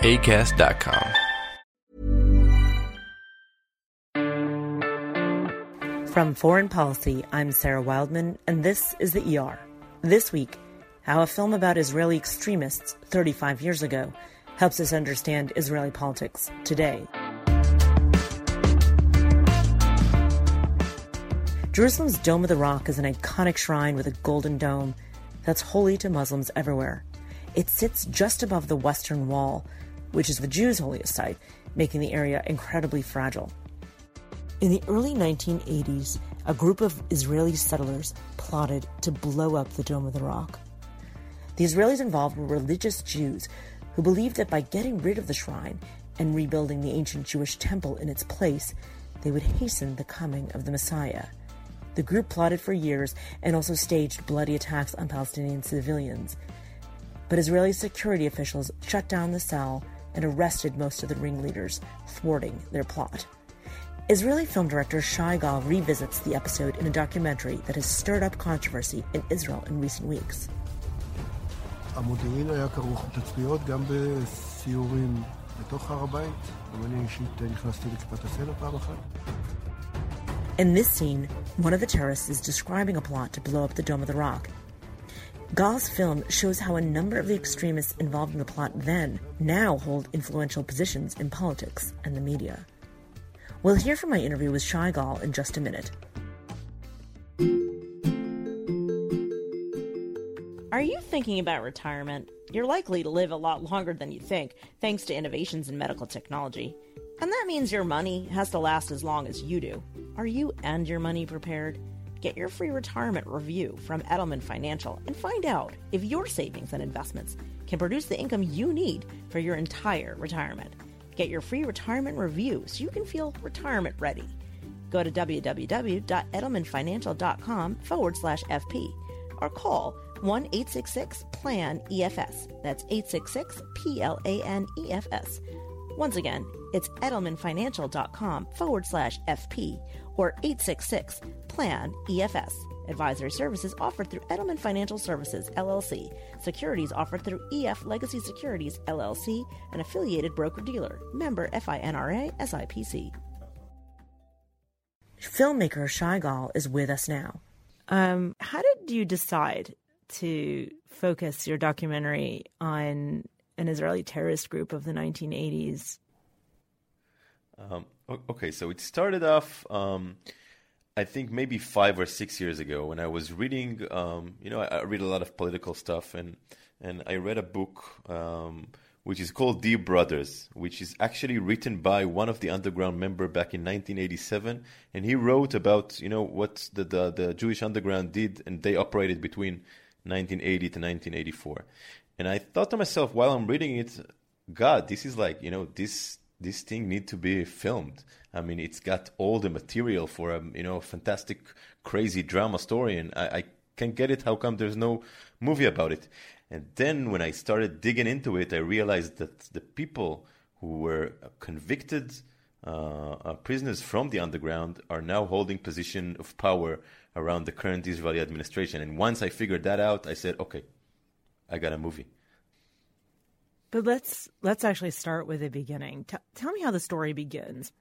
ACAST.com. From Foreign Policy, I'm Sarah Wildman, and this is the ER. This week, how a film about Israeli extremists 35 years ago helps us understand Israeli politics today. Jerusalem's Dome of the Rock is an iconic shrine with a golden dome that's holy to Muslims everywhere. It sits just above the Western Wall, which is the Jews' holiest site, making the area incredibly fragile. In the early 1980s, a group of Israeli settlers plotted to blow up the Dome of the Rock. The Israelis involved were religious Jews who believed that by getting rid of the shrine and rebuilding the ancient Jewish temple in its place, they would hasten the coming of the Messiah. The group plotted for years and also staged bloody attacks on Palestinian civilians But Israeli security officials shut down the cell and arrested most of the ringleaders, thwarting their plot. Israeli film director Shai Gal revisits the episode in a documentary that has stirred up controversy in Israel in recent weeks. המודיעין היה כרוך בתצפיות גם בסיורים בתוך הר הבית. גם אני אישית נכנסתי לכיפת הסלע פעם אחת. In this scene, one of the terrorists is describing a plot to blow up the Dome of the Rock. Gal's film shows how a number of the extremists involved in the plot then now hold influential positions in politics and the media. We'll hear from my interview with Shai Gal in just a minute. Are you thinking about retirement? You're likely to live a lot longer than you think, thanks to innovations in medical technology. And that means your money has to last as long as you do. Are you and your money prepared? Get your free retirement review from Edelman Financial and find out if your savings and investments can produce the income you need for your entire retirement. Get your free retirement review so you can feel retirement ready. Go to www.edelmanfinancial.com forward slash FP or call 1 866 PLAN EFS. That's 866 P L A N E F S. Once again, it's edelmanfinancial.com forward slash FP or 866 PLAN EFS. Advisory services offered through Edelman Financial Services, LLC. Securities offered through EF Legacy Securities, LLC, an affiliated broker dealer. Member FINRA SIPC. Filmmaker Shai Gal is with us now. Um, how did you decide to focus your documentary on an Israeli terrorist group of the 1980s? Um, okay, so it started off, um, I think maybe five or six years ago when I was reading. Um, you know, I, I, read a lot of political stuff, and and I read a book um, which is called Dear Brothers, which is actually written by one of the underground member back in 1987, and he wrote about you know what the the, the Jewish underground did, and they operated between 1980 to 1984. And I thought to myself while I'm reading it, God, this is like you know this this thing need to be filmed. I mean, it's got all the material for a you know fantastic, crazy drama story, and I, I can't get it. How come there's no movie about it? And then when I started digging into it, I realized that the people who were convicted uh, uh, prisoners from the underground are now holding position of power around the current Israeli administration. And once I figured that out, I said, okay, I got a movie. But let's let's actually start with the beginning. T- tell me how the story begins.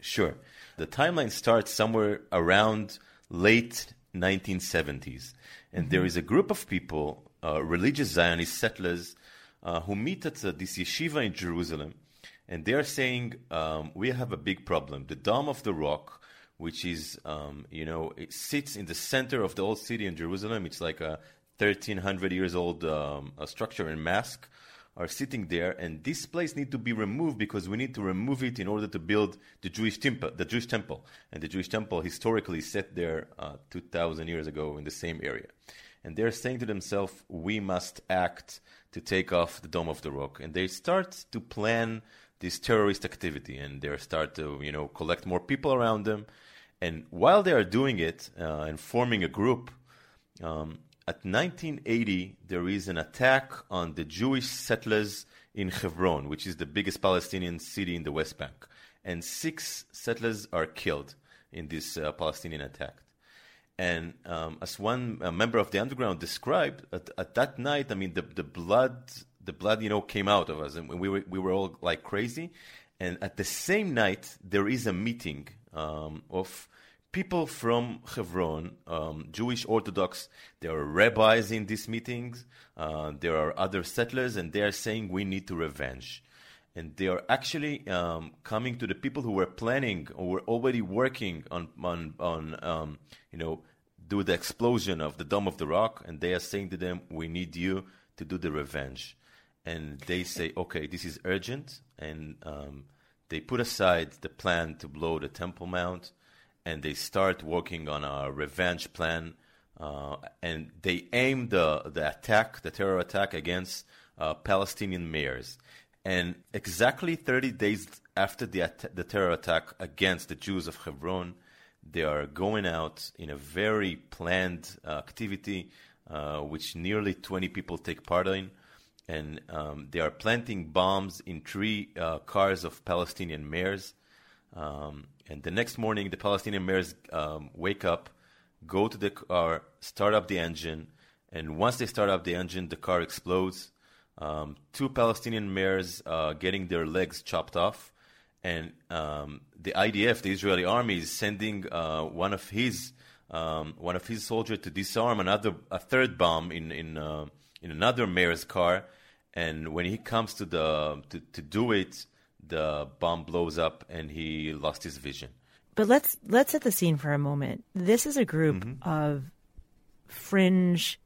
Sure. The timeline starts somewhere around late 1970s, and mm-hmm. there is a group of people, uh, religious Zionist settlers, uh, who meet at uh, this yeshiva in Jerusalem, and they are saying um, we have a big problem. The Dome of the Rock, which is um, you know it sits in the center of the old city in Jerusalem. It's like a 1300 years old um, structure and mosque are sitting there, and this place need to be removed because we need to remove it in order to build the Jewish temple. The Jewish temple, and the Jewish temple historically set there uh, 2,000 years ago in the same area, and they're saying to themselves, "We must act to take off the Dome of the Rock," and they start to plan this terrorist activity, and they start to you know collect more people around them, and while they are doing it uh, and forming a group. Um, at 1980, there is an attack on the Jewish settlers in Hebron, which is the biggest Palestinian city in the West Bank. And six settlers are killed in this uh, Palestinian attack. And um, as one member of the underground described, at, at, that night, I mean, the, the blood, the blood, you know, came out of us, and we were we were all like crazy. And at the same night, there is a meeting um, of people from Hebron, um, Jewish Orthodox, there are rabbis in these meetings, uh, there are other settlers, and they are saying we need to revenge. And they are actually um, coming to the people who were planning or were already working on, on, on um, you know, do the explosion of the Dome of the Rock, and they are saying to them, we need you to do the revenge. And they say, okay, this is urgent, and um, they put aside the plan to blow the Temple Mount and they start working on a revenge plan. Uh, and they aim the, the attack, the terror attack, against uh, Palestinian mayors. And exactly 30 days after the, at- the terror attack against the Jews of Hebron, they are going out in a very planned uh, activity, uh, which nearly 20 people take part in. And um, they are planting bombs in three uh, cars of Palestinian mayors. Um, and the next morning, the Palestinian mayors um, wake up, go to the car, start up the engine, and once they start up the engine, the car explodes. Um, two Palestinian mayors uh, getting their legs chopped off, and um, the IDF, the Israeli army, is sending uh, one of his um, one of his soldiers to disarm another a third bomb in in uh, in another mayor's car, and when he comes to the to, to do it, the bomb blows up and he lost his vision. But let's let's set the scene for a moment. This is a group mm-hmm. of fringe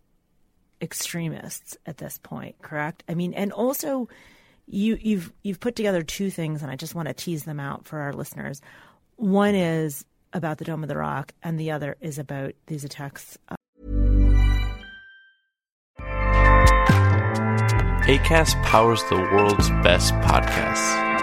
extremists at this point, correct? I mean, and also you you've you've put together two things and I just want to tease them out for our listeners. One is about the Dome of the Rock and the other is about these attacks. ACAST powers the world's best podcasts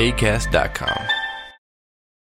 acast.com.